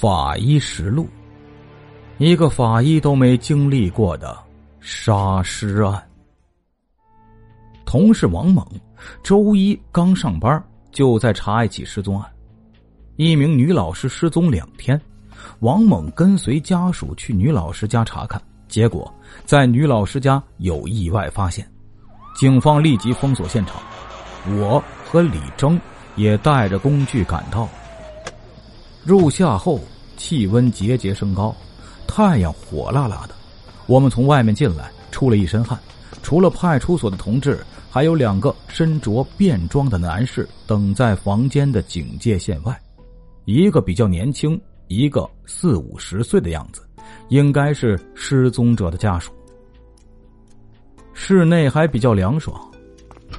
法医实录，一个法医都没经历过的杀尸案。同事王猛周一刚上班，就在查一起失踪案。一名女老师失踪两天，王猛跟随家属去女老师家查看，结果在女老师家有意外发现，警方立即封锁现场。我和李征也带着工具赶到。入夏后，气温节节升高，太阳火辣辣的。我们从外面进来，出了一身汗。除了派出所的同志，还有两个身着便装的男士等在房间的警戒线外。一个比较年轻，一个四五十岁的样子，应该是失踪者的家属。室内还比较凉爽，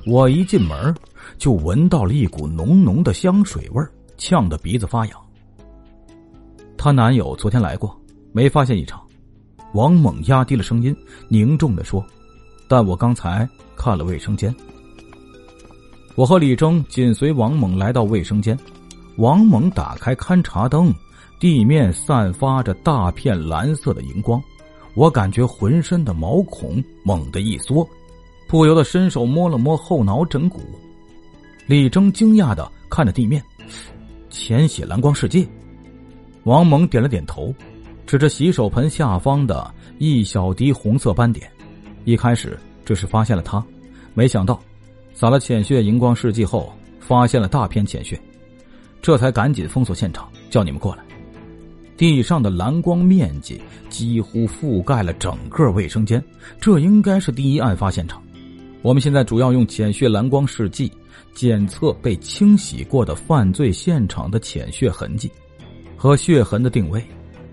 我一进门就闻到了一股浓浓的香水味呛得鼻子发痒。她男友昨天来过，没发现异常。王猛压低了声音，凝重的说：“但我刚才看了卫生间。”我和李征紧随王猛来到卫生间。王猛打开勘察灯，地面散发着大片蓝色的荧光，我感觉浑身的毛孔猛地一缩，不由得伸手摸了摸后脑枕骨。李征惊讶的看着地面，浅血蓝光世界。王蒙点了点头，指着洗手盆下方的一小滴红色斑点。一开始只是发现了它，没想到撒了浅血荧光试剂后，发现了大片浅血，这才赶紧封锁现场，叫你们过来。地上的蓝光面积几乎覆盖了整个卫生间，这应该是第一案发现场。我们现在主要用浅血蓝光试剂检测被清洗过的犯罪现场的浅血痕迹。和血痕的定位，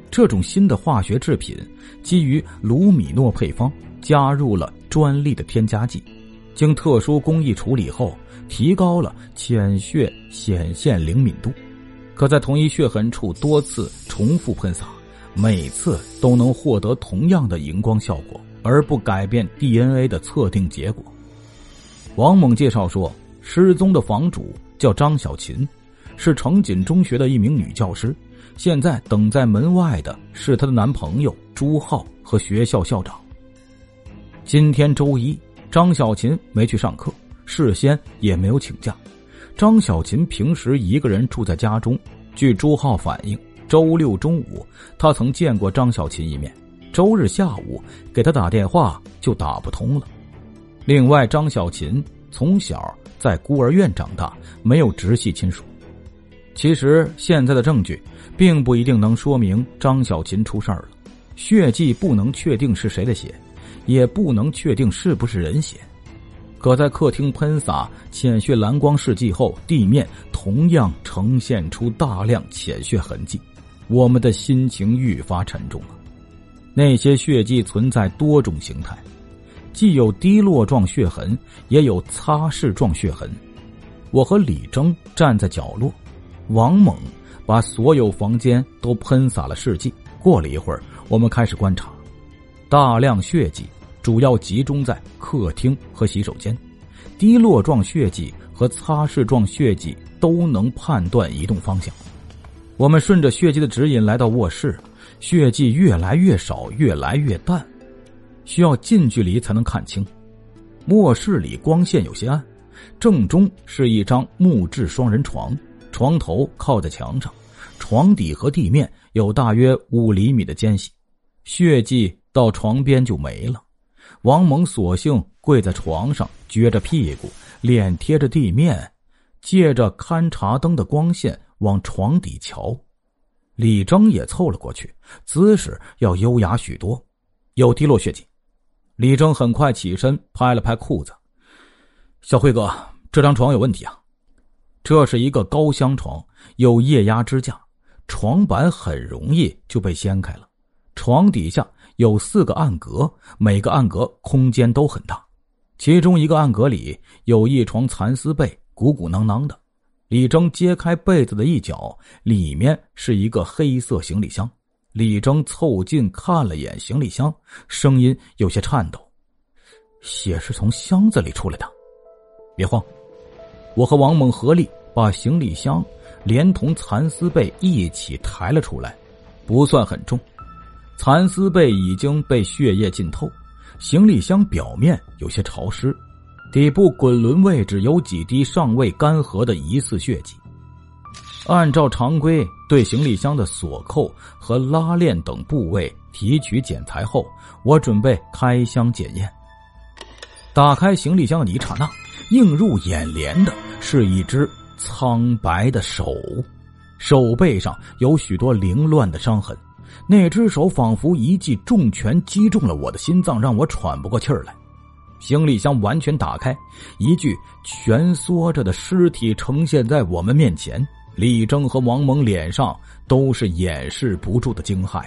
这种新的化学制品基于卢米诺配方，加入了专利的添加剂，经特殊工艺处理后，提高了浅血显现灵敏度，可在同一血痕处多次重复喷洒，每次都能获得同样的荧光效果，而不改变 DNA 的测定结果。王猛介绍说，失踪的房主叫张小琴，是城锦中学的一名女教师。现在等在门外的是她的男朋友朱浩和学校校长。今天周一，张小琴没去上课，事先也没有请假。张小琴平时一个人住在家中。据朱浩反映，周六中午他曾见过张小琴一面，周日下午给他打电话就打不通了。另外，张小琴从小在孤儿院长大，没有直系亲属。其实现在的证据，并不一定能说明张小琴出事儿了。血迹不能确定是谁的血，也不能确定是不是人血。可在客厅喷洒浅血蓝光试剂后，地面同样呈现出大量浅血痕迹，我们的心情愈发沉重了。那些血迹存在多种形态，既有滴落状血痕，也有擦拭状血痕。我和李征站在角落。王猛把所有房间都喷洒了试剂。过了一会儿，我们开始观察，大量血迹主要集中在客厅和洗手间，滴落状血迹和擦拭状血迹都能判断移动方向。我们顺着血迹的指引来到卧室，血迹越来越少，越来越淡，需要近距离才能看清。卧室里光线有些暗，正中是一张木质双人床。床头靠在墙上，床底和地面有大约五厘米的间隙，血迹到床边就没了。王猛索性跪在床上，撅着屁股，脸贴着地面，借着勘察灯的光线往床底瞧。李征也凑了过去，姿势要优雅许多。有滴落血迹，李征很快起身拍了拍裤子：“小辉哥，这张床有问题啊。”这是一个高箱床，有液压支架，床板很容易就被掀开了。床底下有四个暗格，每个暗格空间都很大。其中一个暗格里有一床蚕丝被，鼓鼓囊囊的。李征揭开被子的一角，里面是一个黑色行李箱。李征凑近看了眼行李箱，声音有些颤抖：“血是从箱子里出来的。”别慌。我和王猛合力把行李箱连同蚕丝被一起抬了出来，不算很重。蚕丝被已经被血液浸透，行李箱表面有些潮湿，底部滚轮位置有几滴尚未干涸的疑似血迹。按照常规，对行李箱的锁扣和拉链等部位提取检材后，我准备开箱检验。打开行李箱的一刹那，映入眼帘的是一只苍白的手，手背上有许多凌乱的伤痕。那只手仿佛一记重拳击中了我的心脏，让我喘不过气儿来。行李箱完全打开，一具蜷缩着的尸体呈现在我们面前。李征和王蒙脸上都是掩饰不住的惊骇，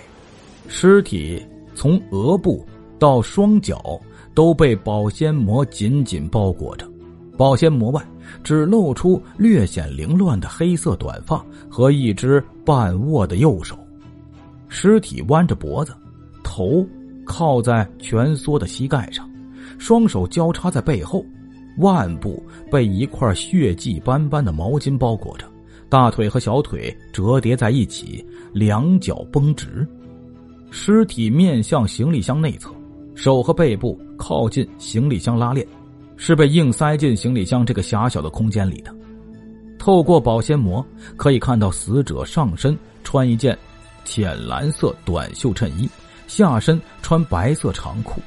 尸体从额部到双脚都被保鲜膜紧紧包裹着，保鲜膜外只露出略显凌乱的黑色短发和一只半握的右手。尸体弯着脖子，头靠在蜷缩的膝盖上，双手交叉在背后，腕部被一块血迹斑斑的毛巾包裹着。大腿和小腿折叠在一起，两脚绷直，尸体面向行李箱内侧，手和背部靠近行李箱拉链，是被硬塞进行李箱这个狭小的空间里的。透过保鲜膜可以看到，死者上身穿一件浅蓝色短袖衬衣，下身穿白色长裤，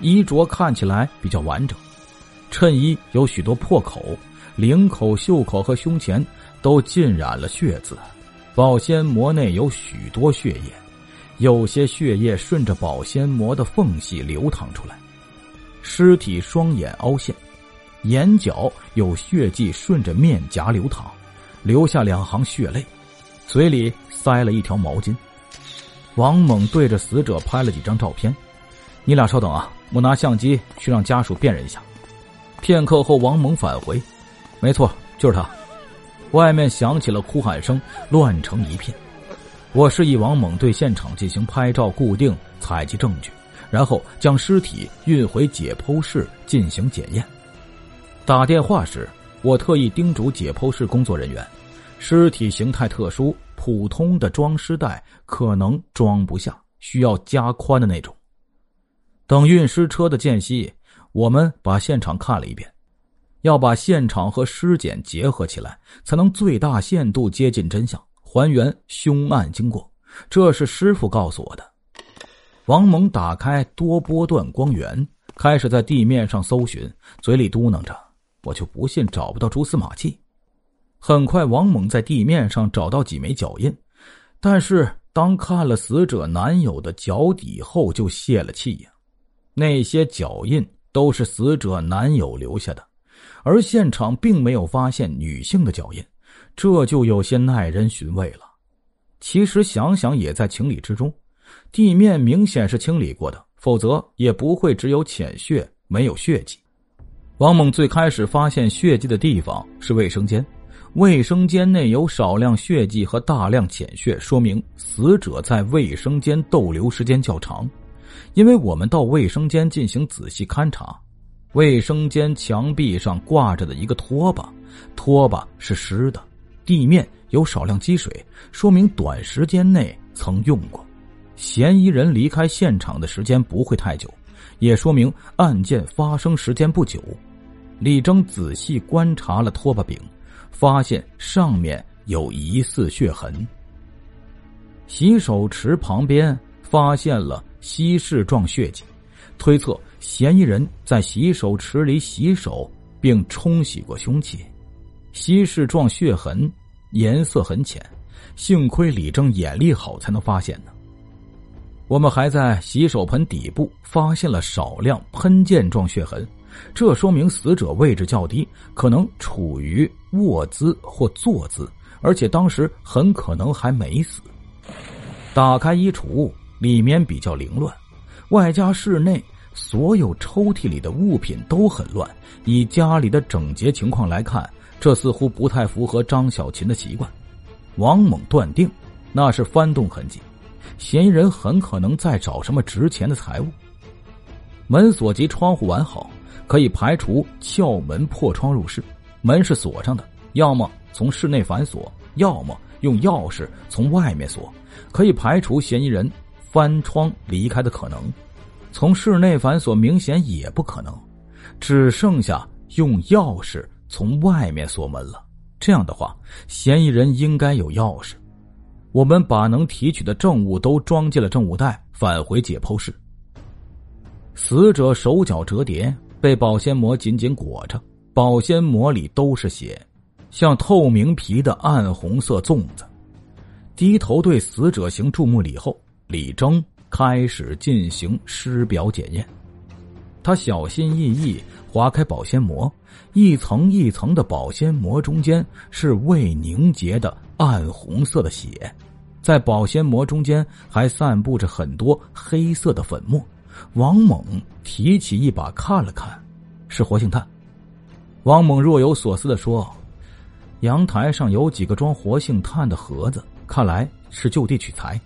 衣着看起来比较完整。衬衣有许多破口，领口、袖口和胸前。都浸染了血渍，保鲜膜内有许多血液，有些血液顺着保鲜膜的缝隙流淌出来。尸体双眼凹陷，眼角有血迹顺着面颊流淌，留下两行血泪，嘴里塞了一条毛巾。王猛对着死者拍了几张照片，你俩稍等啊，我拿相机去让家属辨认一下。片刻后，王猛返回，没错，就是他。外面响起了哭喊声，乱成一片。我示意王猛对现场进行拍照固定、采集证据，然后将尸体运回解剖室进行检验。打电话时，我特意叮嘱解剖室工作人员：尸体形态特殊，普通的装尸袋可能装不下，需要加宽的那种。等运尸车的间隙，我们把现场看了一遍。要把现场和尸检结合起来，才能最大限度接近真相，还原凶案经过。这是师傅告诉我的。王猛打开多波段光源，开始在地面上搜寻，嘴里嘟囔着：“我就不信找不到蛛丝马迹。”很快，王猛在地面上找到几枚脚印，但是当看了死者男友的脚底后，就泄了气呀。那些脚印都是死者男友留下的。而现场并没有发现女性的脚印，这就有些耐人寻味了。其实想想也在情理之中，地面明显是清理过的，否则也不会只有浅血没有血迹。王猛最开始发现血迹的地方是卫生间，卫生间内有少量血迹和大量浅血，说明死者在卫生间逗留时间较长。因为我们到卫生间进行仔细勘察。卫生间墙壁上挂着的一个拖把，拖把是湿的，地面有少量积水，说明短时间内曾用过。嫌疑人离开现场的时间不会太久，也说明案件发生时间不久。李征仔细观察了拖把柄，发现上面有疑似血痕。洗手池旁边发现了稀释状血迹，推测。嫌疑人在洗手池里洗手，并冲洗过凶器，稀释状血痕颜色很浅，幸亏李征眼力好，才能发现呢。我们还在洗手盆底部发现了少量喷溅状血痕，这说明死者位置较低，可能处于卧姿或坐姿，而且当时很可能还没死。打开衣橱，里面比较凌乱，外加室内。所有抽屉里的物品都很乱，以家里的整洁情况来看，这似乎不太符合张小琴的习惯。王猛断定，那是翻动痕迹，嫌疑人很可能在找什么值钱的财物。门锁及窗户完好，可以排除撬门破窗入室。门是锁上的，要么从室内反锁，要么用钥匙从外面锁，可以排除嫌疑人翻窗离开的可能；从室内反锁明显也不可能，只剩下用钥匙从外面锁门了。这样的话，嫌疑人应该有钥匙。我们把能提取的证物都装进了证物袋，返回解剖室。死者手脚折叠，被保鲜膜紧紧裹着，保鲜膜里都是血，像透明皮的暗红色粽子。低头对死者行注目礼后，李征开始进行尸表检验。他小心翼翼划开保鲜膜，一层一层的保鲜膜中间是未凝结的暗红色的血，在保鲜膜中间还散布着很多黑色的粉末。王猛提起一把看了看，是活性炭。王猛若有所思的说：“阳台上有几个装活性炭的盒子，看来是就地取材。”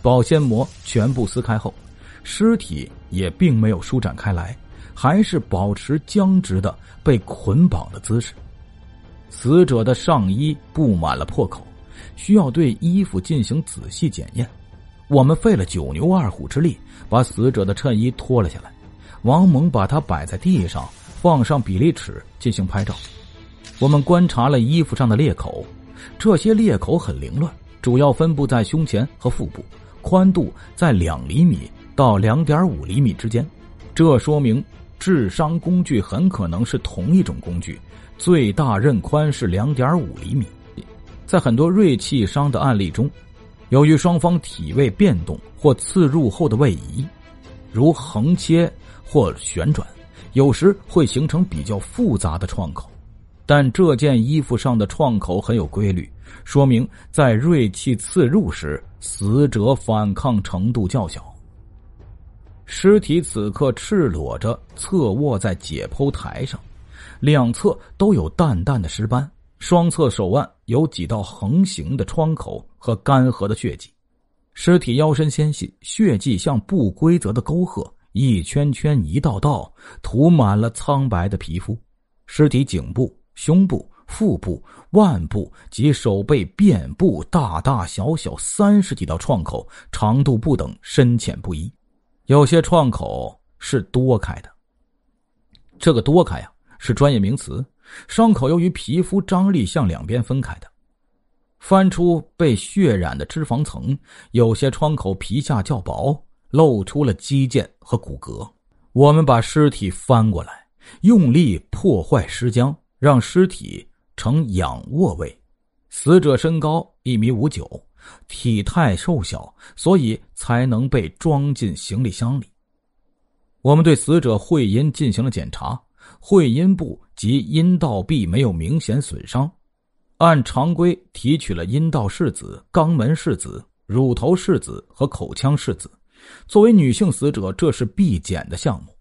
保鲜膜全部撕开后。尸体也并没有舒展开来，还是保持僵直的被捆绑的姿势。死者的上衣布满了破口，需要对衣服进行仔细检验。我们费了九牛二虎之力，把死者的衬衣脱了下来。王猛把它摆在地上，放上比例尺进行拍照。我们观察了衣服上的裂口，这些裂口很凌乱，主要分布在胸前和腹部，宽度在两厘米。到两点五厘米之间，这说明致伤工具很可能是同一种工具，最大刃宽是两点五厘米。在很多锐器伤的案例中，由于双方体位变动或刺入后的位移，如横切或旋转，有时会形成比较复杂的创口。但这件衣服上的创口很有规律，说明在锐器刺入时，死者反抗程度较小。尸体此刻赤裸着，侧卧在解剖台上，两侧都有淡淡的尸斑，双侧手腕有几道横行的创口和干涸的血迹。尸体腰身纤细，血迹像不规则的沟壑，一圈圈、一道道，涂满了苍白的皮肤。尸体颈部、胸部、腹部、腕部及手背遍布大大小小三十几道创口，长度不等，深浅不一。有些创口是多开的，这个多开呀是专业名词。伤口由于皮肤张力向两边分开的，翻出被血染的脂肪层，有些创口皮下较薄，露出了肌腱和骨骼。我们把尸体翻过来，用力破坏尸僵，让尸体呈仰卧位。死者身高一米五九。体态瘦小，所以才能被装进行李箱里。我们对死者会阴进行了检查，会阴部及阴道壁没有明显损伤。按常规提取了阴道拭子、肛门拭子、乳头拭子和口腔拭子。作为女性死者，这是必检的项目。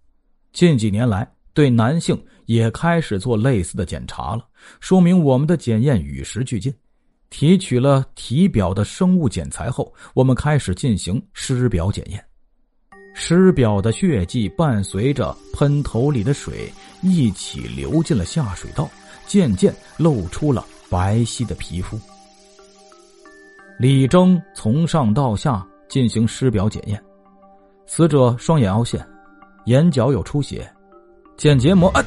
近几年来，对男性也开始做类似的检查了，说明我们的检验与时俱进。提取了体表的生物检材后，我们开始进行尸表检验。尸表的血迹伴随着喷头里的水一起流进了下水道，渐渐露出了白皙的皮肤。李征从上到下进行尸表检验，死者双眼凹陷，眼角有出血，睑结膜按。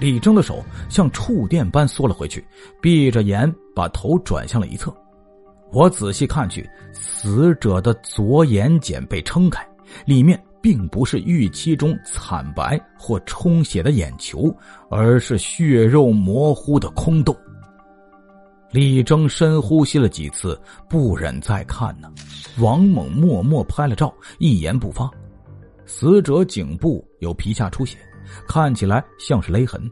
李征的手像触电般缩了回去，闭着眼把头转向了一侧。我仔细看去，死者的左眼睑被撑开，里面并不是预期中惨白或充血的眼球，而是血肉模糊的空洞。李征深呼吸了几次，不忍再看呢。王猛默默拍了照，一言不发。死者颈部有皮下出血。看起来像是勒痕，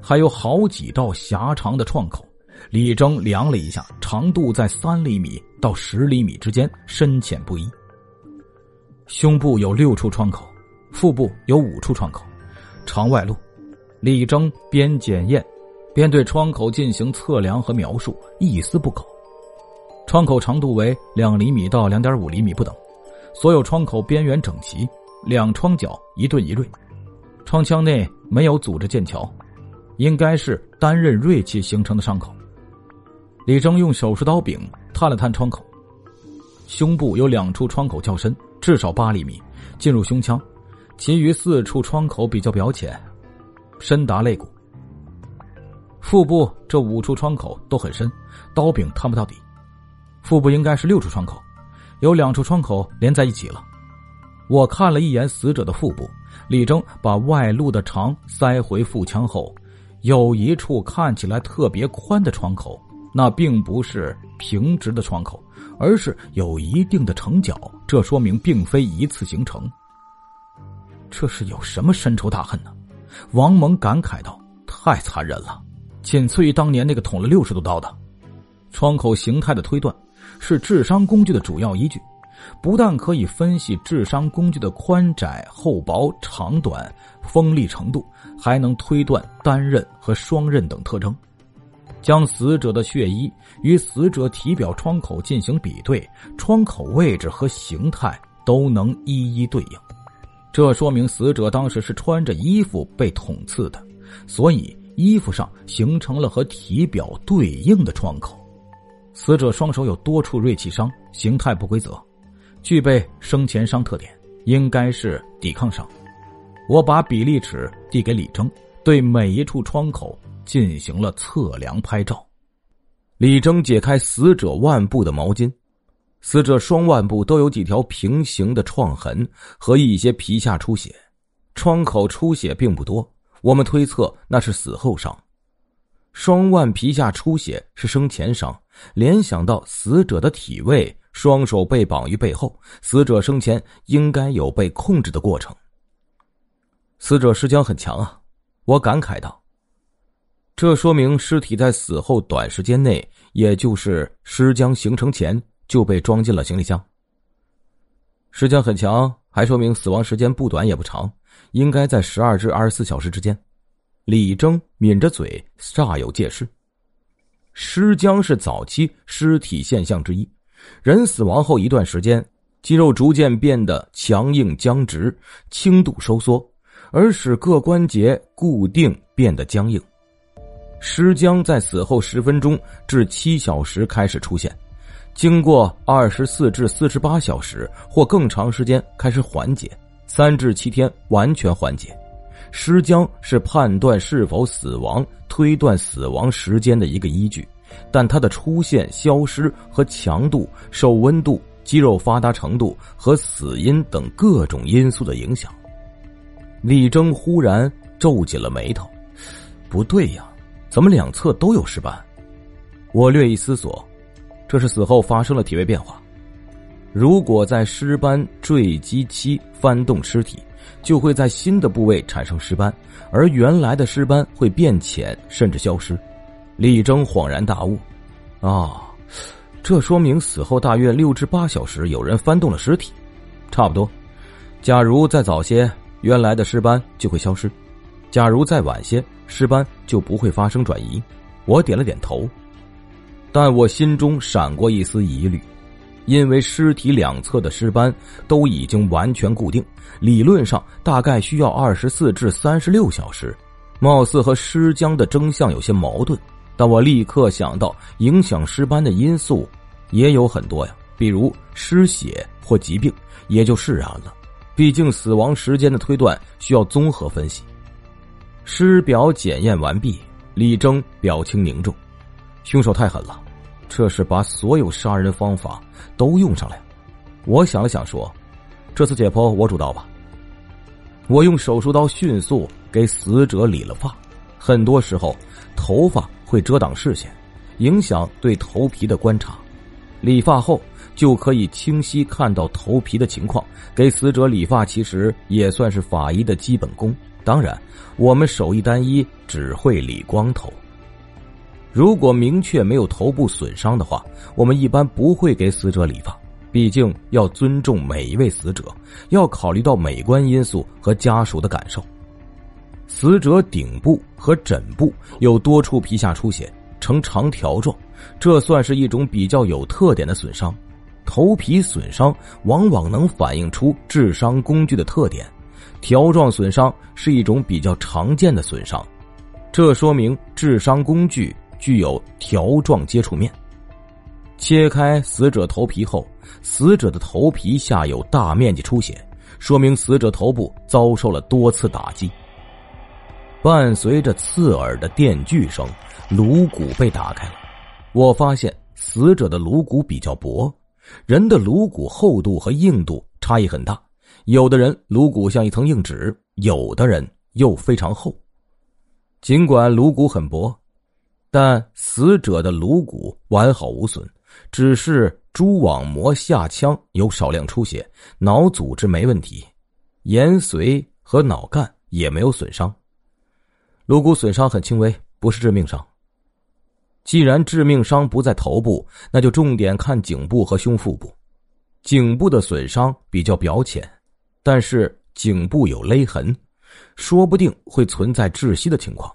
还有好几道狭长的创口。李征量了一下，长度在三厘米到十厘米之间，深浅不一。胸部有六处创口，腹部有五处创口，肠外露。李征边检验，边对窗口进行测量和描述，一丝不苟。窗口长度为两厘米到两点五厘米不等，所有窗口边缘整齐，两窗角一钝一锐。窗腔内没有组织剑桥，应该是单刃锐器形成的伤口。李征用手术刀柄探了探窗口，胸部有两处窗口较深，至少八厘米，进入胸腔；其余四处窗口比较表浅，深达肋骨。腹部这五处窗口都很深，刀柄探不到底。腹部应该是六处窗口，有两处窗口连在一起了。我看了一眼死者的腹部，李征把外露的肠塞回腹腔后，有一处看起来特别宽的窗口。那并不是平直的窗口，而是有一定的成角，这说明并非一次形成。这是有什么深仇大恨呢？王蒙感慨道：“太残忍了，仅次于当年那个捅了六十多刀的。”窗口形态的推断是治伤工具的主要依据，不但可以分析治伤工具的宽窄、厚薄、长短、锋利程度，还能推断单刃和双刃等特征。将死者的血衣与死者体表窗口进行比对，窗口位置和形态都能一一对应，这说明死者当时是穿着衣服被捅刺的，所以衣服上形成了和体表对应的窗口。死者双手有多处锐器伤，形态不规则，具备生前伤特点，应该是抵抗伤。我把比例尺递给李征，对每一处窗口。进行了测量拍照，李征解开死者腕部的毛巾，死者双腕部都有几条平行的创痕和一些皮下出血，创口出血并不多，我们推测那是死后伤。双腕皮下出血是生前伤，联想到死者的体位，双手被绑于背后，死者生前应该有被控制的过程。死者尸僵很强啊，我感慨道。这说明尸体在死后短时间内，也就是尸僵形成前就被装进了行李箱。尸僵很强，还说明死亡时间不短也不长，应该在十二至二十四小时之间。李征抿着嘴，煞有介事。尸僵是早期尸体现象之一，人死亡后一段时间，肌肉逐渐变得强硬僵直，轻度收缩，而使各关节固定变得僵硬。尸僵在死后十分钟至七小时开始出现，经过二十四至四十八小时或更长时间开始缓解，三至七天完全缓解。尸僵是判断是否死亡、推断死亡时间的一个依据，但它的出现、消失和强度受温度、肌肉发达程度和死因等各种因素的影响。李征忽然皱紧了眉头，不对呀。怎么两侧都有尸斑？我略一思索，这是死后发生了体位变化。如果在尸斑坠积期翻动尸体，就会在新的部位产生尸斑，而原来的尸斑会变浅甚至消失。李征恍然大悟：啊，这说明死后大约六至八小时有人翻动了尸体，差不多。假如再早些，原来的尸斑就会消失；假如再晚些，尸斑就不会发生转移，我点了点头，但我心中闪过一丝疑虑，因为尸体两侧的尸斑都已经完全固定，理论上大概需要二十四至三十六小时，貌似和尸僵的征象有些矛盾。但我立刻想到，影响尸斑的因素也有很多呀，比如失血或疾病，也就释然了。毕竟死亡时间的推断需要综合分析。尸表检验完毕，李征表情凝重，凶手太狠了，这是把所有杀人方法都用上了。我想了想说：“这次解剖我主刀吧。”我用手术刀迅速给死者理了发。很多时候，头发会遮挡视线，影响对头皮的观察。理发后就可以清晰看到头皮的情况。给死者理发其实也算是法医的基本功。当然，我们手艺单一，只会理光头。如果明确没有头部损伤的话，我们一般不会给死者理发。毕竟要尊重每一位死者，要考虑到美观因素和家属的感受。死者顶部和枕部有多处皮下出血，呈长条状，这算是一种比较有特点的损伤。头皮损伤往往能反映出致伤工具的特点。条状损伤是一种比较常见的损伤，这说明致伤工具具有条状接触面。切开死者头皮后，死者的头皮下有大面积出血，说明死者头部遭受了多次打击。伴随着刺耳的电锯声，颅骨被打开了。我发现死者的颅骨比较薄，人的颅骨厚度和硬度差异很大，有的人颅骨像一层硬纸，有的人又非常厚。尽管颅骨很薄，但死者的颅骨完好无损。只是蛛网膜下腔有少量出血，脑组织没问题，延髓和脑干也没有损伤，颅骨损伤很轻微，不是致命伤。既然致命伤不在头部，那就重点看颈部和胸腹部。颈部的损伤比较表浅，但是颈部有勒痕，说不定会存在窒息的情况。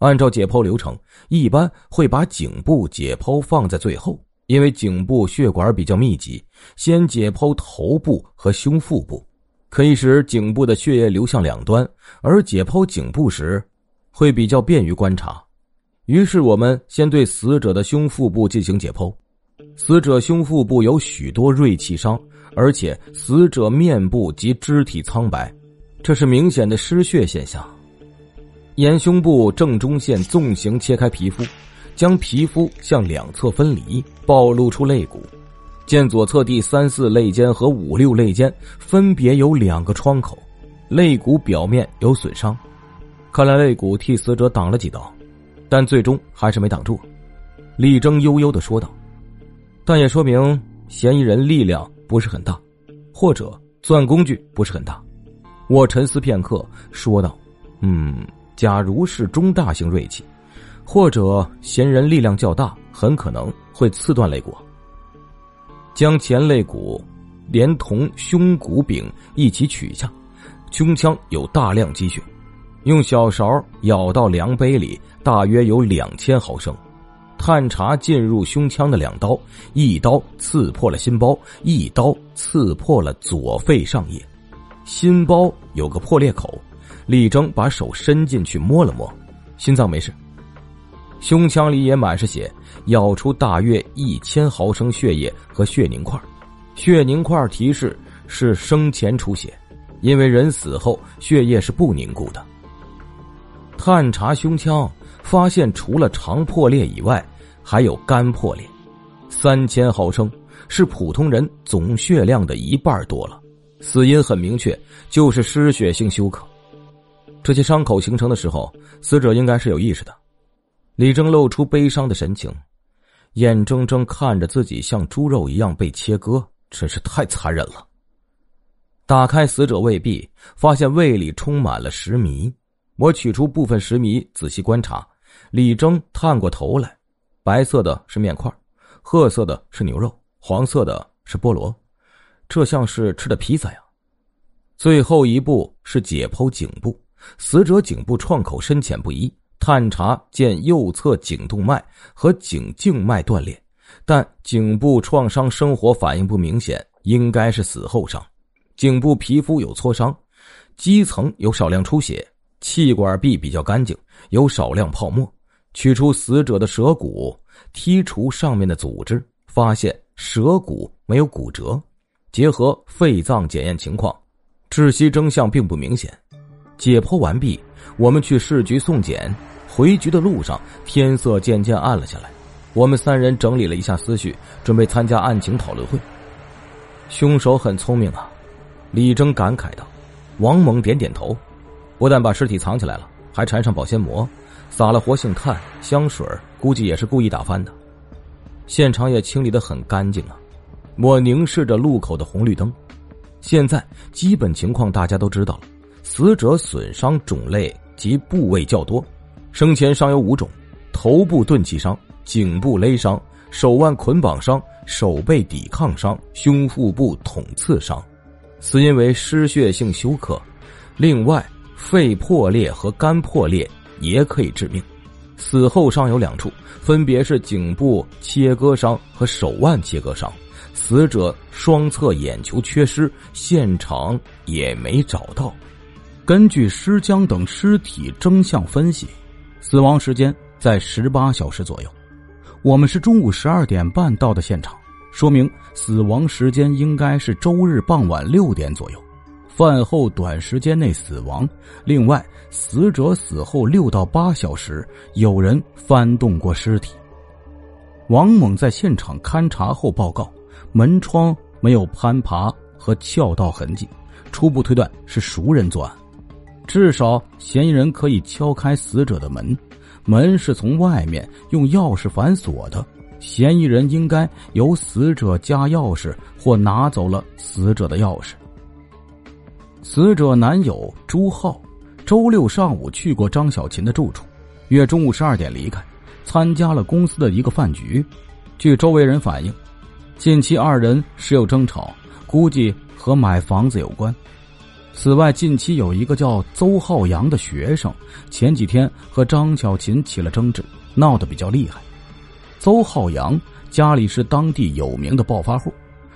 按照解剖流程，一般会把颈部解剖放在最后。因为颈部血管比较密集，先解剖头部和胸腹部，可以使颈部的血液流向两端，而解剖颈部时，会比较便于观察。于是我们先对死者的胸腹部进行解剖。死者胸腹部有许多锐器伤，而且死者面部及肢体苍白，这是明显的失血现象。沿胸部正中线纵行切开皮肤。将皮肤向两侧分离，暴露出肋骨。见左侧第三四肋间和五六肋间分别有两个创口，肋骨表面有损伤。看来肋骨替死者挡了几刀，但最终还是没挡住。李征悠悠的说道：“但也说明嫌疑人力量不是很大，或者作案工具不是很大。”我沉思片刻，说道：“嗯，假如是中大型锐器。”或者嫌人力量较大，很可能会刺断肋骨。将前肋骨连同胸骨柄一起取下，胸腔有大量积血，用小勺舀到量杯里，大约有两千毫升。探查进入胸腔的两刀，一刀刺破了心包，一刀刺破了左肺上叶。心包有个破裂口，李征把手伸进去摸了摸，心脏没事。胸腔里也满是血，舀出大约一千毫升血液和血凝块，血凝块提示是生前出血，因为人死后血液是不凝固的。探查胸腔，发现除了肠破裂以外，还有肝破裂，三千毫升是普通人总血量的一半多了。死因很明确，就是失血性休克。这些伤口形成的时候，死者应该是有意识的。李征露出悲伤的神情，眼睁睁看着自己像猪肉一样被切割，真是太残忍了。打开死者胃壁，发现胃里充满了食糜。我取出部分食糜，仔细观察。李征探过头来，白色的是面块，褐色的是牛肉，黄色的是菠萝，这像是吃的披萨呀。最后一步是解剖颈部，死者颈部创口深浅不一。探查见右侧颈动脉和颈静脉断裂，但颈部创伤生活反应不明显，应该是死后伤。颈部皮肤有挫伤，基层有少量出血，气管壁比较干净，有少量泡沫。取出死者的舌骨，剔除上面的组织，发现舌骨没有骨折。结合肺脏检验情况，窒息征象并不明显。解剖完毕。我们去市局送检，回局的路上天色渐渐暗了下来。我们三人整理了一下思绪，准备参加案情讨论会。凶手很聪明啊，李征感慨道。王猛点点头，不但把尸体藏起来了，还缠上保鲜膜，撒了活性炭、香水，估计也是故意打翻的。现场也清理的很干净啊。我凝视着路口的红绿灯，现在基本情况大家都知道了。死者损伤种类。及部位较多，生前伤有五种：头部钝器伤、颈部勒伤、手腕捆绑伤、手背抵抗伤、胸腹部捅刺伤。死因为失血性休克。另外，肺破裂和肝破裂也可以致命。死后伤有两处，分别是颈部切割伤和手腕切割伤。死者双侧眼球缺失，现场也没找到。根据尸僵等尸体征象分析，死亡时间在。在十八小时左右。我们是中午十二点半到的现场，说明死亡时间应该是周日傍晚六点左右，饭后短时间内死亡。另外，死者死后六到八小时有人翻动过尸体。王猛在现场勘查后报告，门窗没有攀爬和撬盗痕迹，初步推断是熟人作案。至少嫌疑人可以敲开死者的门，门是从外面用钥匙反锁的。嫌疑人应该由死者家钥匙或拿走了死者的钥匙。死者男友朱浩，周六上午去过张小琴的住处，约中午十二点离开。参加了公司的一个饭局，据周围人反映，近期二人时有争吵，估计和买房子有关。此外，近期有一个叫邹浩洋的学生，前几天和张小琴起了争执，闹得比较厉害。邹浩洋家里是当地有名的暴发户，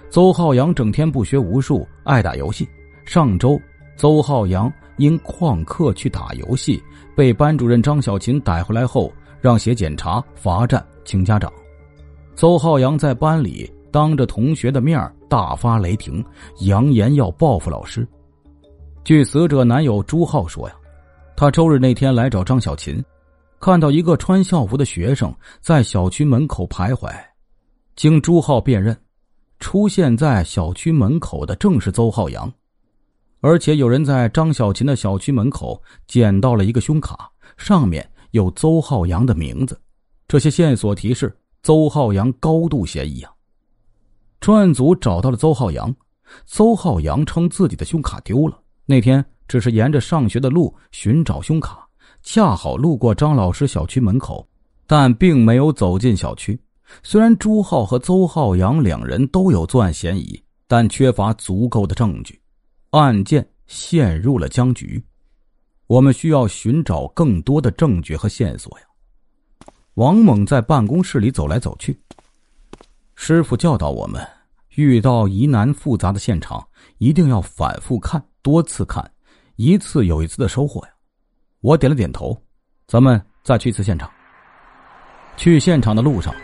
邹浩洋整天不学无术，爱打游戏。上周，邹浩洋因旷课去打游戏，被班主任张小琴逮回来后。让写检查、罚站、请家长。邹浩洋在班里当着同学的面大发雷霆，扬言要报复老师。据死者男友朱浩说呀，他周日那天来找张小琴，看到一个穿校服的学生在小区门口徘徊。经朱浩辨认，出现在小区门口的正是邹浩洋，而且有人在张小琴的小区门口捡到了一个胸卡，上面。有邹浩洋的名字，这些线索提示邹浩洋高度嫌疑啊。专案组找到了邹浩洋，邹浩洋称自己的胸卡丢了，那天只是沿着上学的路寻找胸卡，恰好路过张老师小区门口，但并没有走进小区。虽然朱浩和邹浩洋两人都有作案嫌疑，但缺乏足够的证据，案件陷入了僵局。我们需要寻找更多的证据和线索呀！王猛在办公室里走来走去。师傅教导我们，遇到疑难复杂的现场，一定要反复看，多次看，一次有一次的收获呀！我点了点头。咱们再去一次现场。去现场的路上，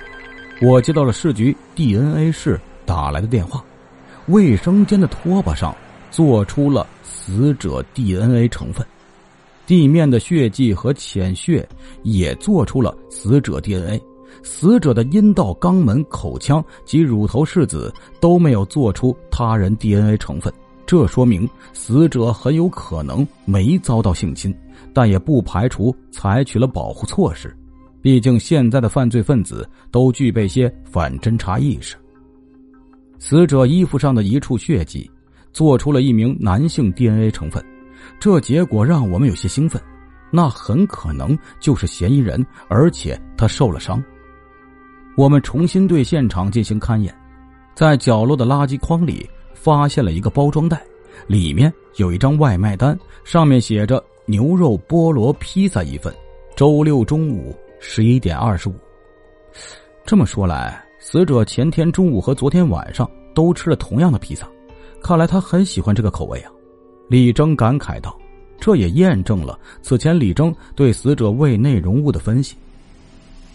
我接到了市局 DNA 室打来的电话，卫生间的拖把上做出了死者 DNA 成分。地面的血迹和浅血也做出了死者 DNA，死者的阴道、肛门、口腔及乳头拭子都没有做出他人 DNA 成分，这说明死者很有可能没遭到性侵，但也不排除采取了保护措施。毕竟现在的犯罪分子都具备些反侦查意识。死者衣服上的一处血迹，做出了一名男性 DNA 成分。这结果让我们有些兴奋，那很可能就是嫌疑人，而且他受了伤。我们重新对现场进行勘验，在角落的垃圾筐里发现了一个包装袋，里面有一张外卖单，上面写着“牛肉菠萝披萨一份，周六中午十一点二十五”。这么说来，死者前天中午和昨天晚上都吃了同样的披萨，看来他很喜欢这个口味啊。李征感慨道：“这也验证了此前李征对死者胃内容物的分析。”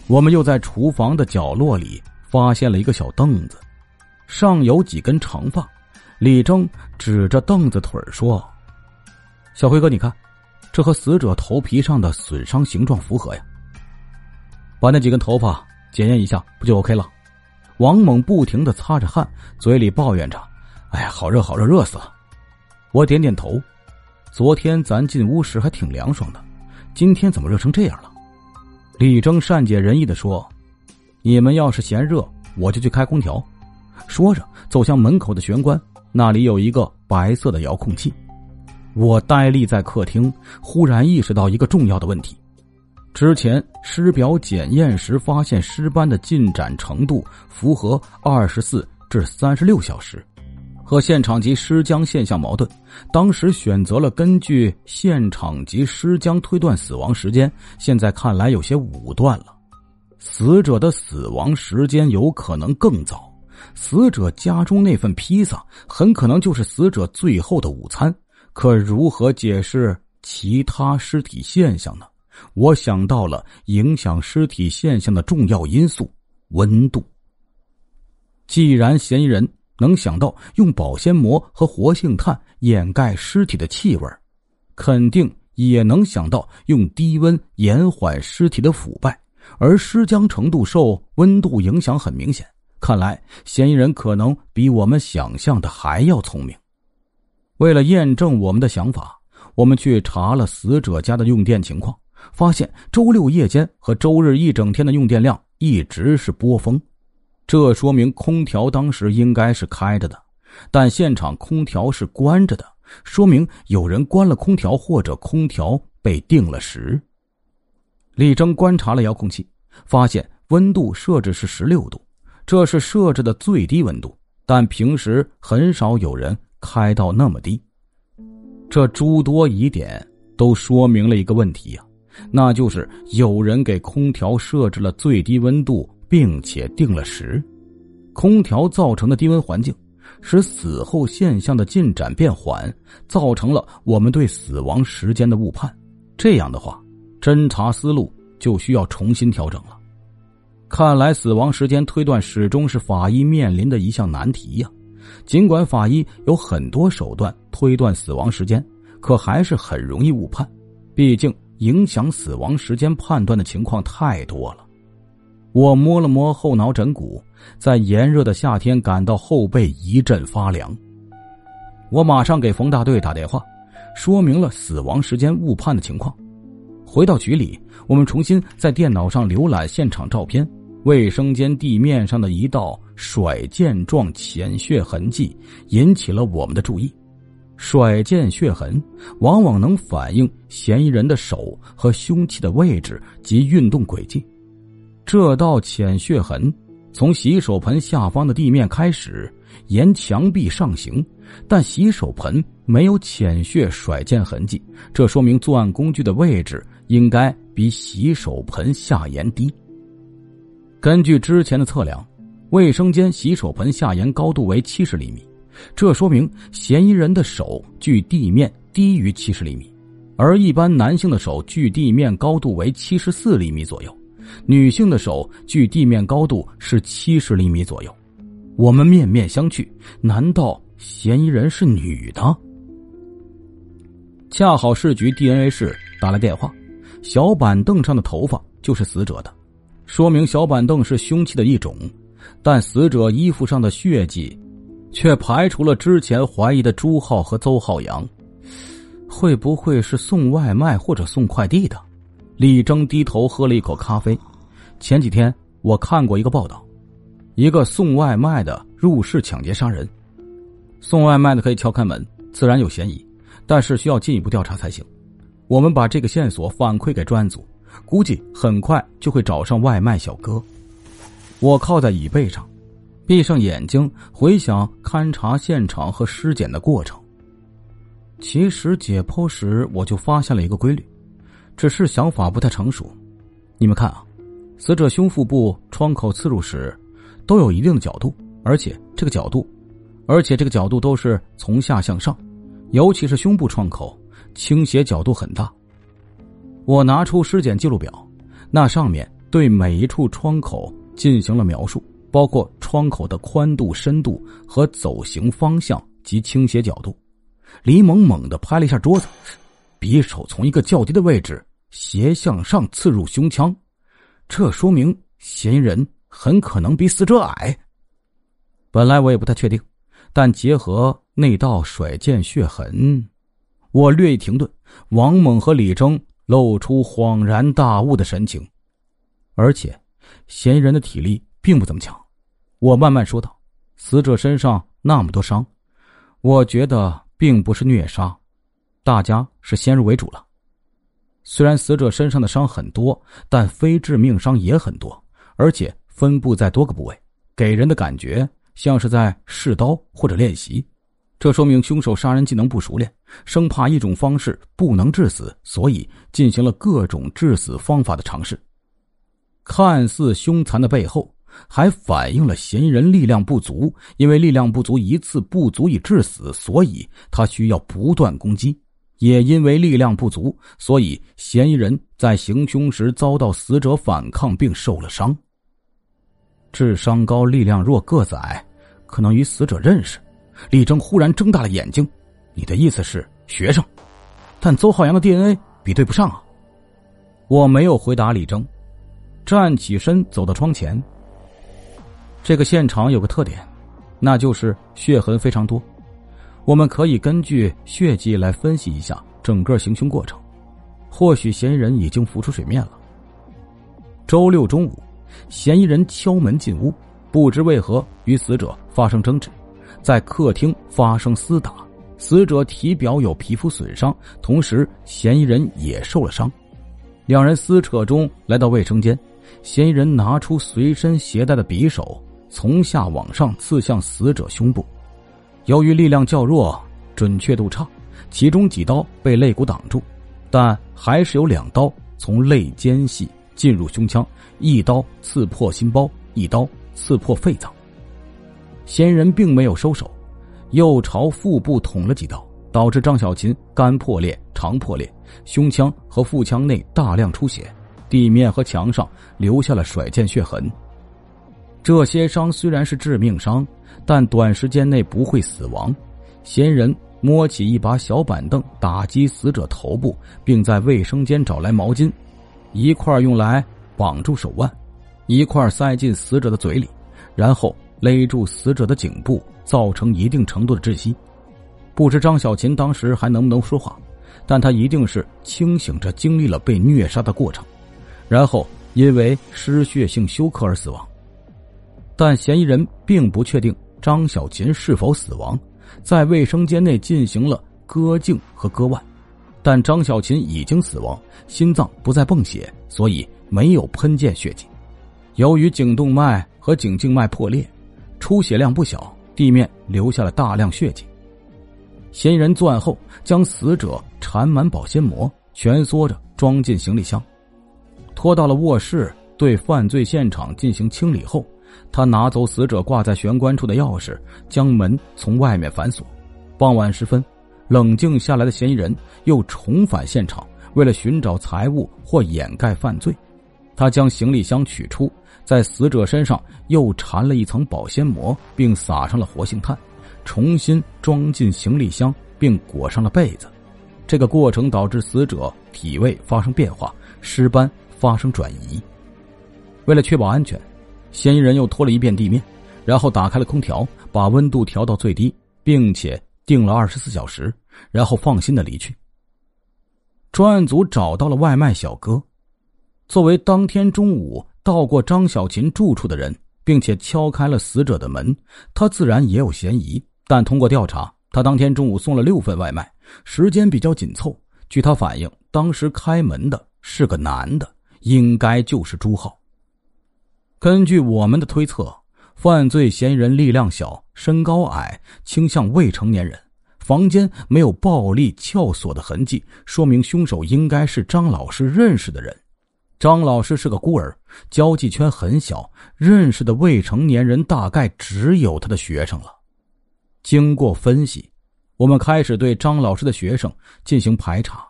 我们又在厨房的角落里发现了一个小凳子，上有几根长发。李征指着凳子腿说：“小辉哥，你看，这和死者头皮上的损伤形状符合呀。把那几根头发检验一下，不就 OK 了？”王猛不停的擦着汗，嘴里抱怨着：“哎呀，好热，好热，热死了！”我点点头，昨天咱进屋时还挺凉爽的，今天怎么热成这样了？李征善解人意的说：“你们要是嫌热，我就去开空调。”说着走向门口的玄关，那里有一个白色的遥控器。我呆立在客厅，忽然意识到一个重要的问题：之前尸表检验时发现尸斑的进展程度符合二十四至三十六小时。和现场级尸僵现象矛盾，当时选择了根据现场级尸僵推断死亡时间，现在看来有些武断了。死者的死亡时间有可能更早，死者家中那份披萨很可能就是死者最后的午餐。可如何解释其他尸体现象呢？我想到了影响尸体现象的重要因素——温度。既然嫌疑人能想到用保鲜膜和活性炭掩盖尸体的气味，肯定也能想到用低温延缓尸体的腐败。而尸僵程度受温度影响很明显，看来嫌疑人可能比我们想象的还要聪明。为了验证我们的想法，我们去查了死者家的用电情况，发现周六夜间和周日一整天的用电量一直是波峰，这说明空调当时应该是开着的，但现场空调是关着的，说明有人关了空调或者空调被定了时。李征观察了遥控器，发现温度设置是十六度，这是设置的最低温度，但平时很少有人开到那么低。这诸多疑点都说明了一个问题呀，那就是有人给空调设置了最低温度，并且定了时。空调造成的低温环境，使死后现象的进展变缓，造成了我们对死亡时间的误判。这样的话。侦查思路就需要重新调整了。看来死亡时间推断始终是法医面临的一项难题呀。尽管法医有很多手段推断死亡时间，可还是很容易误判。毕竟影响死亡时间判断的情况太多了。我摸了摸后脑枕骨，在炎热的夏天感到后背一阵发凉。我马上给冯大队打电话，说明了死亡时间误判的情况。回到局里，我们重新在电脑上浏览现场照片。卫生间地面上的一道甩剑状浅血痕迹引起了我们的注意。甩剑血痕往往能反映嫌疑人的手和凶器的位置及运动轨迹。这道浅血痕从洗手盆下方的地面开始，沿墙壁上行，但洗手盆没有浅血甩剑痕迹，这说明作案工具的位置。应该比洗手盆下沿低。根据之前的测量，卫生间洗手盆下沿高度为七十厘米，这说明嫌疑人的手距地面低于七十厘米，而一般男性的手距地面高度为七十四厘米左右，女性的手距地面高度是七十厘米左右。我们面面相觑，难道嫌疑人是女的？恰好市局 DNA 室打来电话。小板凳上的头发就是死者的，说明小板凳是凶器的一种，但死者衣服上的血迹，却排除了之前怀疑的朱浩和邹浩洋。会不会是送外卖或者送快递的？李征低头喝了一口咖啡。前几天我看过一个报道，一个送外卖的入室抢劫杀人。送外卖的可以敲开门，自然有嫌疑，但是需要进一步调查才行。我们把这个线索反馈给专案组，估计很快就会找上外卖小哥。我靠在椅背上，闭上眼睛回想勘查现场和尸检的过程。其实解剖时我就发现了一个规律，只是想法不太成熟。你们看啊，死者胸腹部创口刺入时都有一定的角度，而且这个角度，而且这个角度都是从下向上，尤其是胸部创口。倾斜角度很大。我拿出尸检记录表，那上面对每一处窗口进行了描述，包括窗口的宽度、深度和走行方向及倾斜角度。李猛猛地拍了一下桌子，匕首从一个较低的位置斜向上刺入胸腔，这说明嫌疑人很可能比死者矮。本来我也不太确定，但结合那道甩剑血痕。我略一停顿，王猛和李征露出恍然大悟的神情，而且，嫌疑人的体力并不怎么强。我慢慢说道：“死者身上那么多伤，我觉得并不是虐杀，大家是先入为主了。虽然死者身上的伤很多，但非致命伤也很多，而且分布在多个部位，给人的感觉像是在试刀或者练习。”这说明凶手杀人技能不熟练，生怕一种方式不能致死，所以进行了各种致死方法的尝试。看似凶残的背后，还反映了嫌疑人力量不足，因为力量不足一次不足以致死，所以他需要不断攻击。也因为力量不足，所以嫌疑人在行凶时遭到死者反抗并受了伤。智商高、力量弱、个子矮，可能与死者认识。李征忽然睁大了眼睛：“你的意思是学生？但邹浩洋的 DNA 比对不上啊！”我没有回答李征，站起身走到窗前。这个现场有个特点，那就是血痕非常多。我们可以根据血迹来分析一下整个行凶过程，或许嫌疑人已经浮出水面了。周六中午，嫌疑人敲门进屋，不知为何与死者发生争执。在客厅发生厮打，死者体表有皮肤损伤，同时嫌疑人也受了伤。两人撕扯中来到卫生间，嫌疑人拿出随身携带的匕首，从下往上刺向死者胸部。由于力量较弱，准确度差，其中几刀被肋骨挡住，但还是有两刀从肋间隙进入胸腔，一刀刺破心包，一刀刺破肺脏。仙人并没有收手，又朝腹部捅了几刀，导致张小琴肝破裂、肠破裂，胸腔和腹腔内大量出血，地面和墙上留下了甩溅血痕。这些伤虽然是致命伤，但短时间内不会死亡。嫌疑人摸起一把小板凳打击死者头部，并在卫生间找来毛巾，一块用来绑住手腕，一块塞进死者的嘴里，然后。勒住死者的颈部，造成一定程度的窒息。不知张小琴当时还能不能说话，但他一定是清醒着经历了被虐杀的过程，然后因为失血性休克而死亡。但嫌疑人并不确定张小琴是否死亡，在卫生间内进行了割颈和割腕，但张小琴已经死亡，心脏不再泵血，所以没有喷溅血迹。由于颈动脉和颈静脉破裂。出血量不小，地面留下了大量血迹。嫌疑人作案后，将死者缠满保鲜膜，蜷缩着装进行李箱，拖到了卧室。对犯罪现场进行清理后，他拿走死者挂在玄关处的钥匙，将门从外面反锁。傍晚时分，冷静下来的嫌疑人又重返现场，为了寻找财物或掩盖犯罪，他将行李箱取出。在死者身上又缠了一层保鲜膜，并撒上了活性炭，重新装进行李箱，并裹上了被子。这个过程导致死者体位发生变化，尸斑发生转移。为了确保安全，嫌疑人又拖了一遍地面，然后打开了空调，把温度调到最低，并且定了二十四小时，然后放心的离去。专案组找到了外卖小哥，作为当天中午。到过张小琴住处的人，并且敲开了死者的门，他自然也有嫌疑。但通过调查，他当天中午送了六份外卖，时间比较紧凑。据他反映，当时开门的是个男的，应该就是朱浩。根据我们的推测，犯罪嫌疑人力量小，身高矮，倾向未成年人。房间没有暴力撬锁的痕迹，说明凶手应该是张老师认识的人。张老师是个孤儿，交际圈很小，认识的未成年人大概只有他的学生了。经过分析，我们开始对张老师的学生进行排查。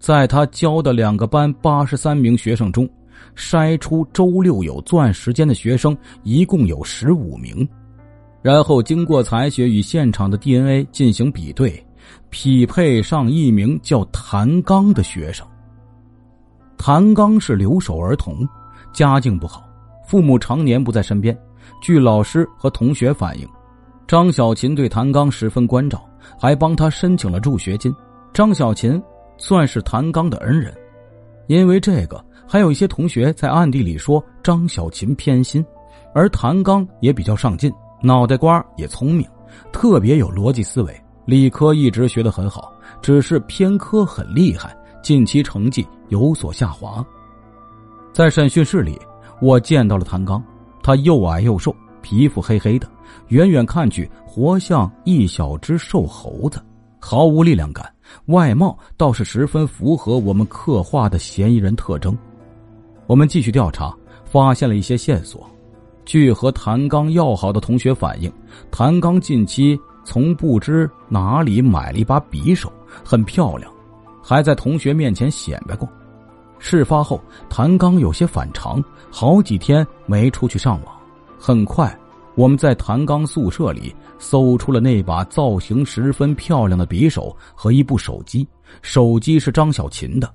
在他教的两个班八十三名学生中，筛出周六有作案时间的学生一共有十五名，然后经过采血与现场的 DNA 进行比对，匹配上一名叫谭刚的学生。谭刚是留守儿童，家境不好，父母常年不在身边。据老师和同学反映，张小琴对谭刚十分关照，还帮他申请了助学金。张小琴算是谭刚的恩人，因为这个，还有一些同学在暗地里说张小琴偏心。而谭刚也比较上进，脑袋瓜也聪明，特别有逻辑思维，理科一直学得很好，只是偏科很厉害。近期成绩有所下滑，在审讯室里，我见到了谭刚，他又矮又瘦，皮肤黑黑的，远远看去活像一小只瘦猴子，毫无力量感，外貌倒是十分符合我们刻画的嫌疑人特征。我们继续调查，发现了一些线索。据和谭刚要好的同学反映，谭刚近期从不知哪里买了一把匕首，很漂亮，还在同学面前显摆过。事发后，谭刚有些反常，好几天没出去上网。很快，我们在谭刚宿舍里搜出了那把造型十分漂亮的匕首和一部手机。手机是张小琴的，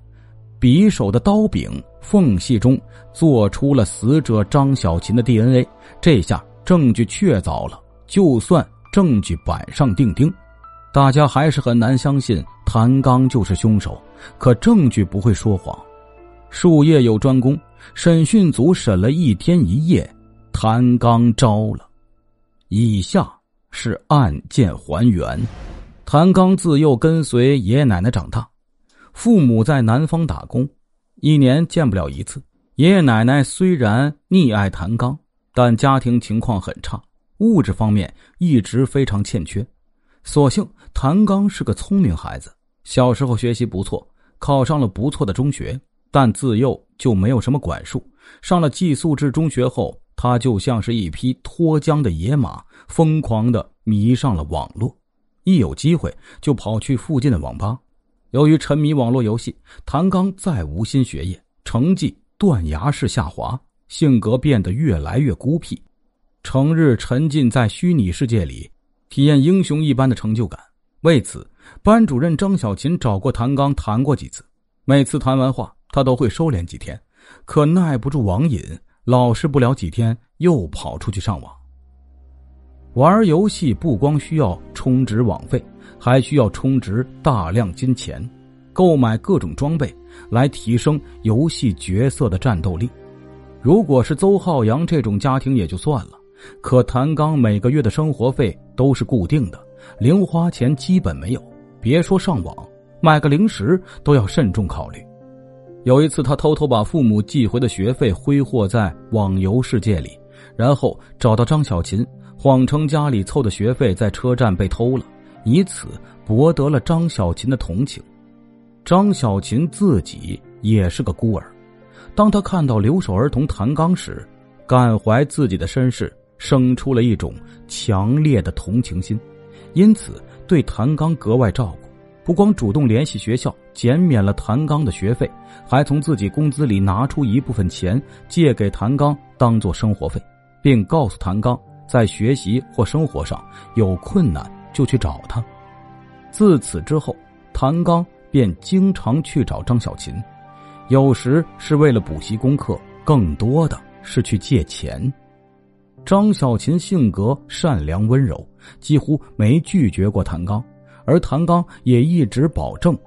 匕首的刀柄缝隙中做出了死者张小琴的 DNA。这下证据确凿了。就算证据板上钉钉，大家还是很难相信谭刚就是凶手。可证据不会说谎。术业有专攻，审讯组审了一天一夜，谭刚招了。以下是案件还原：谭刚自幼跟随爷爷奶奶长大，父母在南方打工，一年见不了一次。爷爷奶奶虽然溺爱谭刚，但家庭情况很差，物质方面一直非常欠缺。所幸谭刚是个聪明孩子，小时候学习不错，考上了不错的中学。但自幼就没有什么管束。上了寄宿制中学后，他就像是一匹脱缰的野马，疯狂的迷上了网络。一有机会就跑去附近的网吧。由于沉迷网络游戏，谭刚再无心学业，成绩断崖式下滑，性格变得越来越孤僻，成日沉浸在虚拟世界里，体验英雄一般的成就感。为此，班主任张小琴找过谭刚谈过几次，每次谈完话。他都会收敛几天，可耐不住网瘾，老实不了几天，又跑出去上网。玩游戏不光需要充值网费，还需要充值大量金钱，购买各种装备来提升游戏角色的战斗力。如果是邹浩洋这种家庭也就算了，可谭刚每个月的生活费都是固定的，零花钱基本没有，别说上网，买个零食都要慎重考虑。有一次，他偷偷把父母寄回的学费挥霍在网游世界里，然后找到张小琴，谎称家里凑的学费在车站被偷了，以此博得了张小琴的同情。张小琴自己也是个孤儿，当他看到留守儿童谭刚时，感怀自己的身世，生出了一种强烈的同情心，因此对谭刚格外照顾。不光主动联系学校减免了谭刚的学费，还从自己工资里拿出一部分钱借给谭刚当做生活费，并告诉谭刚在学习或生活上有困难就去找他。自此之后，谭刚便经常去找张小琴，有时是为了补习功课，更多的是去借钱。张小琴性格善良温柔，几乎没拒绝过谭刚。而谭刚也一直保证，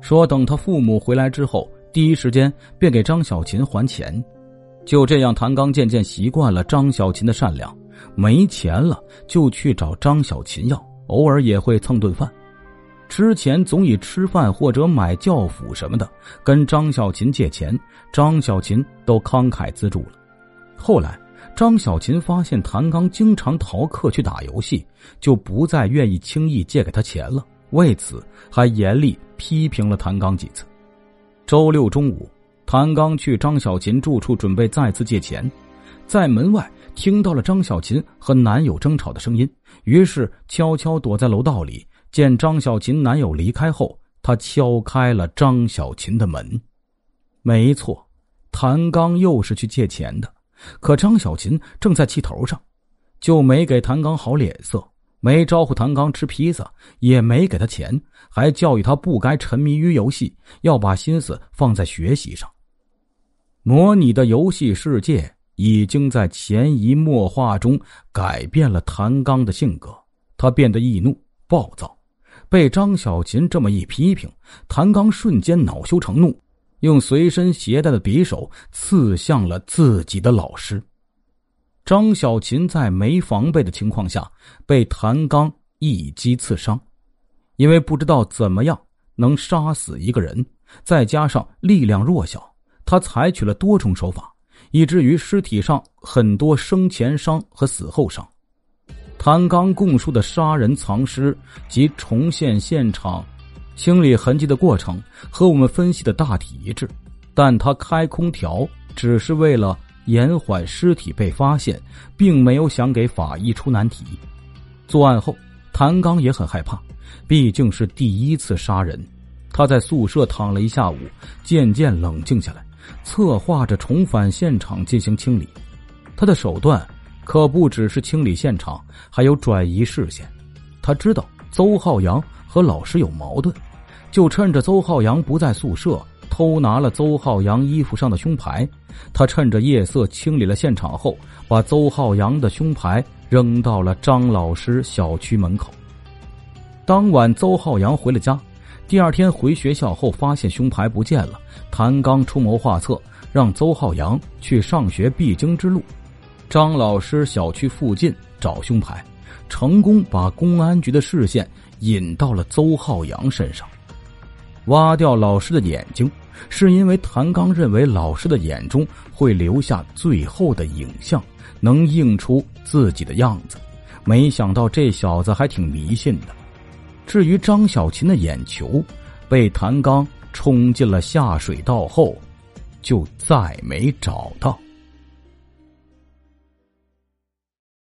说等他父母回来之后，第一时间便给张小琴还钱。就这样，谭刚渐渐习惯了张小琴的善良，没钱了就去找张小琴要，偶尔也会蹭顿饭。之前总以吃饭或者买教辅什么的跟张小琴借钱，张小琴都慷慨资助了。后来。张小琴发现谭刚经常逃课去打游戏，就不再愿意轻易借给他钱了。为此，还严厉批评了谭刚几次。周六中午，谭刚去张小琴住处准备再次借钱，在门外听到了张小琴和男友争吵的声音，于是悄悄躲在楼道里。见张小琴男友离开后，他敲开了张小琴的门。没错，谭刚又是去借钱的。可张小琴正在气头上，就没给谭刚好脸色，没招呼谭刚吃披萨，也没给他钱，还教育他不该沉迷于游戏，要把心思放在学习上。模拟的游戏世界已经在潜移默化中改变了谭刚的性格，他变得易怒暴躁。被张小琴这么一批评，谭刚瞬间恼羞成怒。用随身携带的匕首刺向了自己的老师。张小琴在没防备的情况下被谭刚一击刺伤，因为不知道怎么样能杀死一个人，再加上力量弱小，他采取了多重手法，以至于尸体上很多生前伤和死后伤。谭刚供述的杀人藏尸及重现现场。清理痕迹的过程和我们分析的大体一致，但他开空调只是为了延缓尸体被发现，并没有想给法医出难题。作案后，谭刚也很害怕，毕竟是第一次杀人。他在宿舍躺了一下午，渐渐冷静下来，策划着重返现场进行清理。他的手段可不只是清理现场，还有转移视线。他知道邹浩洋和老师有矛盾，就趁着邹浩洋不在宿舍，偷拿了邹浩洋衣服上的胸牌。他趁着夜色清理了现场后，把邹浩洋的胸牌扔到了张老师小区门口。当晚，邹浩洋回了家。第二天回学校后，发现胸牌不见了。谭刚出谋划策，让邹浩洋去上学必经之路张老师小区附近找胸牌，成功把公安局的视线引到了邹浩洋身上。挖掉老师的眼睛，是因为谭刚认为老师的眼中会留下最后的影像，能映出自己的样子。没想到这小子还挺迷信的。至于张小琴的眼球，被谭刚冲进了下水道后，就再没找到。